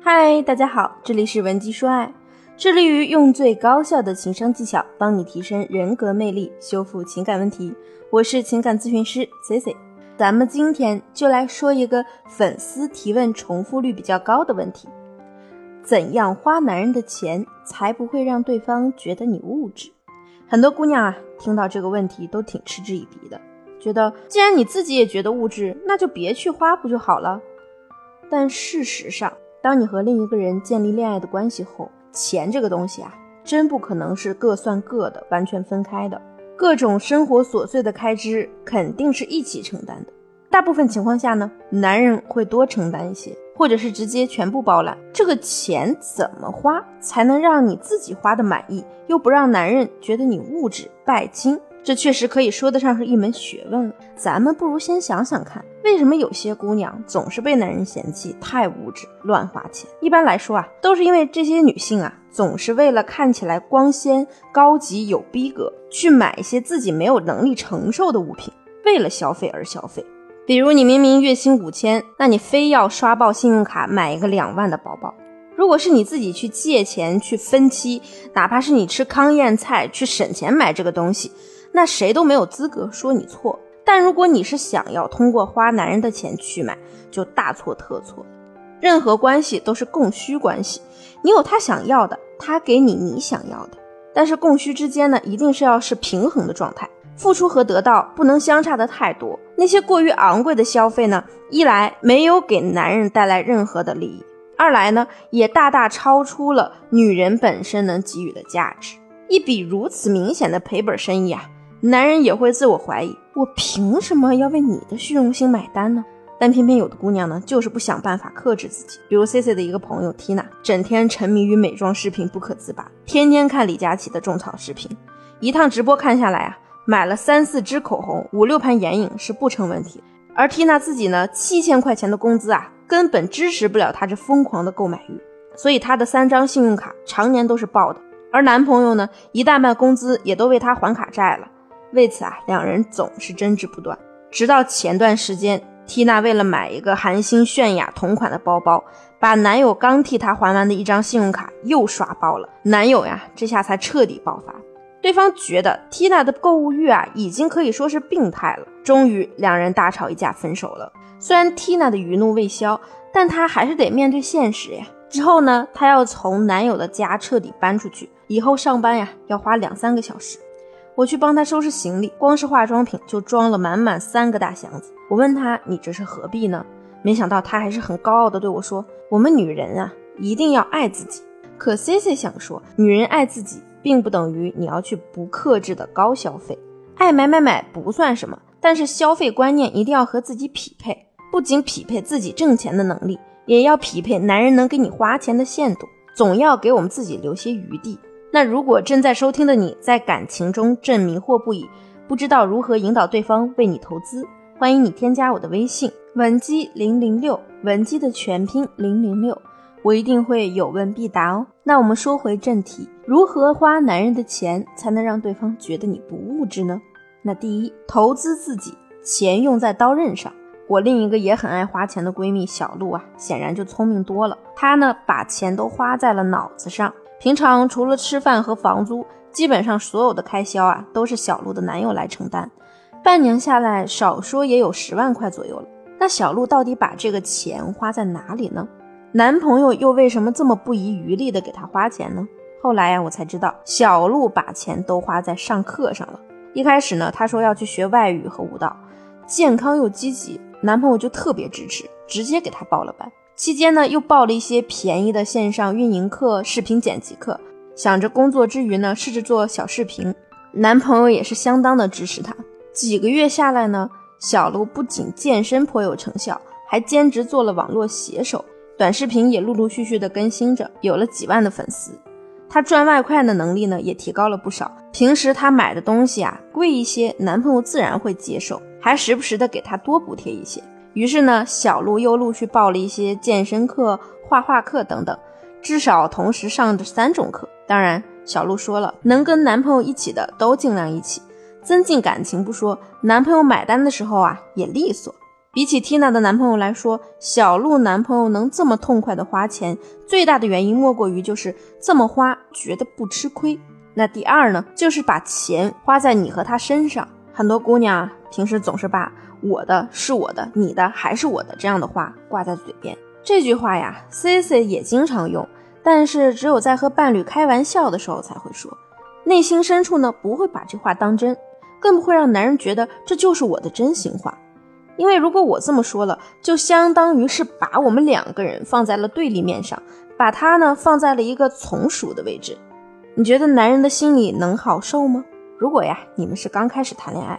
嗨，大家好，这里是文姬说爱，致力于用最高效的情商技巧帮你提升人格魅力，修复情感问题。我是情感咨询师 C C，咱们今天就来说一个粉丝提问重复率比较高的问题：怎样花男人的钱才不会让对方觉得你物质？很多姑娘啊，听到这个问题都挺嗤之以鼻的，觉得既然你自己也觉得物质，那就别去花不就好了？但事实上，当你和另一个人建立恋爱的关系后，钱这个东西啊，真不可能是各算各的，完全分开的。各种生活琐碎的开支肯定是一起承担的。大部分情况下呢，男人会多承担一些，或者是直接全部包揽。这个钱怎么花才能让你自己花的满意，又不让男人觉得你物质拜金？这确实可以说得上是一门学问了。咱们不如先想想看，为什么有些姑娘总是被男人嫌弃太物质、乱花钱？一般来说啊，都是因为这些女性啊，总是为了看起来光鲜、高级、有逼格，去买一些自己没有能力承受的物品，为了消费而消费。比如你明明月薪五千，那你非要刷爆信用卡买一个两万的包包。如果是你自己去借钱去分期，哪怕是你吃糠咽菜去省钱买这个东西。那谁都没有资格说你错，但如果你是想要通过花男人的钱去买，就大错特错。任何关系都是供需关系，你有他想要的，他给你你想要的。但是供需之间呢，一定是要是平衡的状态，付出和得到不能相差的太多。那些过于昂贵的消费呢，一来没有给男人带来任何的利益，二来呢，也大大超出了女人本身能给予的价值。一笔如此明显的赔本生意啊！男人也会自我怀疑，我凭什么要为你的虚荣心买单呢？但偏偏有的姑娘呢，就是不想办法克制自己。比如 C C 的一个朋友 Tina，整天沉迷于美妆视频不可自拔，天天看李佳琦的种草视频，一趟直播看下来啊，买了三四支口红，五六盘眼影是不成问题。而 Tina 自己呢，七千块钱的工资啊，根本支持不了她这疯狂的购买欲，所以她的三张信用卡常年都是爆的。而男朋友呢，一大半工资也都为她还卡债了。为此啊，两人总是争执不断。直到前段时间缇娜为了买一个韩星泫雅同款的包包，把男友刚替她还完的一张信用卡又刷爆了。男友呀，这下才彻底爆发。对方觉得缇娜的购物欲啊，已经可以说是病态了。终于，两人大吵一架，分手了。虽然缇娜的余怒未消，但她还是得面对现实呀。之后呢，她要从男友的家彻底搬出去，以后上班呀，要花两三个小时。我去帮他收拾行李，光是化妆品就装了满满三个大箱子。我问他：“你这是何必呢？”没想到他还是很高傲的对我说：“我们女人啊，一定要爱自己。”可 C C 想说，女人爱自己，并不等于你要去不克制的高消费。爱买买买不算什么，但是消费观念一定要和自己匹配，不仅匹配自己挣钱的能力，也要匹配男人能给你花钱的限度，总要给我们自己留些余地。那如果正在收听的你在感情中正迷惑不已，不知道如何引导对方为你投资，欢迎你添加我的微信文姬零零六，文姬的全拼零零六，我一定会有问必答哦。那我们说回正题，如何花男人的钱才能让对方觉得你不物质呢？那第一，投资自己，钱用在刀刃上。我另一个也很爱花钱的闺蜜小鹿啊，显然就聪明多了，她呢把钱都花在了脑子上。平常除了吃饭和房租，基本上所有的开销啊都是小鹿的男友来承担。半年下来，少说也有十万块左右了。那小鹿到底把这个钱花在哪里呢？男朋友又为什么这么不遗余力的给她花钱呢？后来呀，我才知道小鹿把钱都花在上课上了。一开始呢，她说要去学外语和舞蹈，健康又积极，男朋友就特别支持，直接给她报了班。期间呢，又报了一些便宜的线上运营课、视频剪辑课，想着工作之余呢，试着做小视频。男朋友也是相当的支持她。几个月下来呢，小鹿不仅健身颇有成效，还兼职做了网络写手，短视频也陆陆续续的更新着，有了几万的粉丝。她赚外快的能力呢，也提高了不少。平时她买的东西啊，贵一些，男朋友自然会接受，还时不时的给她多补贴一些。于是呢，小鹿又陆续报了一些健身课、画画课等等，至少同时上着三种课。当然，小鹿说了，能跟男朋友一起的都尽量一起，增进感情不说，男朋友买单的时候啊也利索。比起 Tina 的男朋友来说，小鹿男朋友能这么痛快的花钱，最大的原因莫过于就是这么花觉得不吃亏。那第二呢，就是把钱花在你和他身上。很多姑娘，平时总是把我的是我的，你的还是我的这样的话挂在嘴边。这句话呀，Cici 也经常用，但是只有在和伴侣开玩笑的时候才会说，内心深处呢不会把这话当真，更不会让男人觉得这就是我的真心话。因为如果我这么说了，就相当于是把我们两个人放在了对立面上，把他呢放在了一个从属的位置。你觉得男人的心里能好受吗？如果呀，你们是刚开始谈恋爱，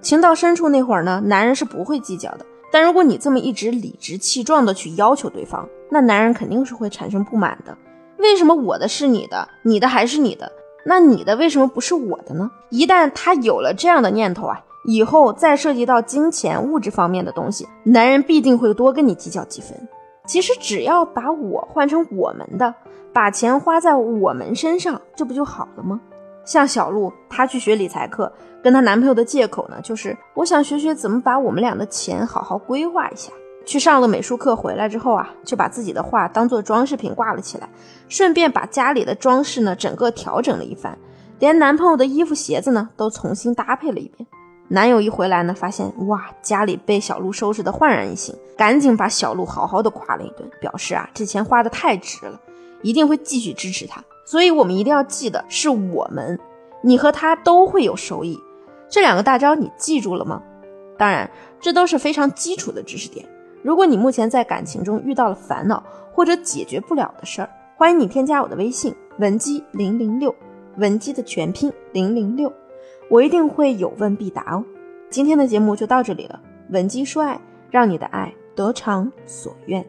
情到深处那会儿呢，男人是不会计较的。但如果你这么一直理直气壮的去要求对方，那男人肯定是会产生不满的。为什么我的是你的，你的还是你的？那你的为什么不是我的呢？一旦他有了这样的念头啊。以后再涉及到金钱物质方面的东西，男人必定会多跟你计较几分。其实只要把我换成我们的，把钱花在我们身上，这不就好了吗？像小鹿，她去学理财课，跟她男朋友的借口呢，就是我想学学怎么把我们俩的钱好好规划一下。去上了美术课回来之后啊，就把自己的画当做装饰品挂了起来，顺便把家里的装饰呢整个调整了一番，连男朋友的衣服鞋子呢都重新搭配了一遍。男友一回来呢，发现哇，家里被小鹿收拾的焕然一新，赶紧把小鹿好好的夸了一顿，表示啊，这钱花的太值了，一定会继续支持他。所以，我们一定要记得，是我们，你和他都会有收益。这两个大招你记住了吗？当然，这都是非常基础的知识点。如果你目前在感情中遇到了烦恼或者解决不了的事儿，欢迎你添加我的微信文姬零零六，文姬的全拼零零六。我一定会有问必答哦。今天的节目就到这里了，文姬说爱，让你的爱得偿所愿。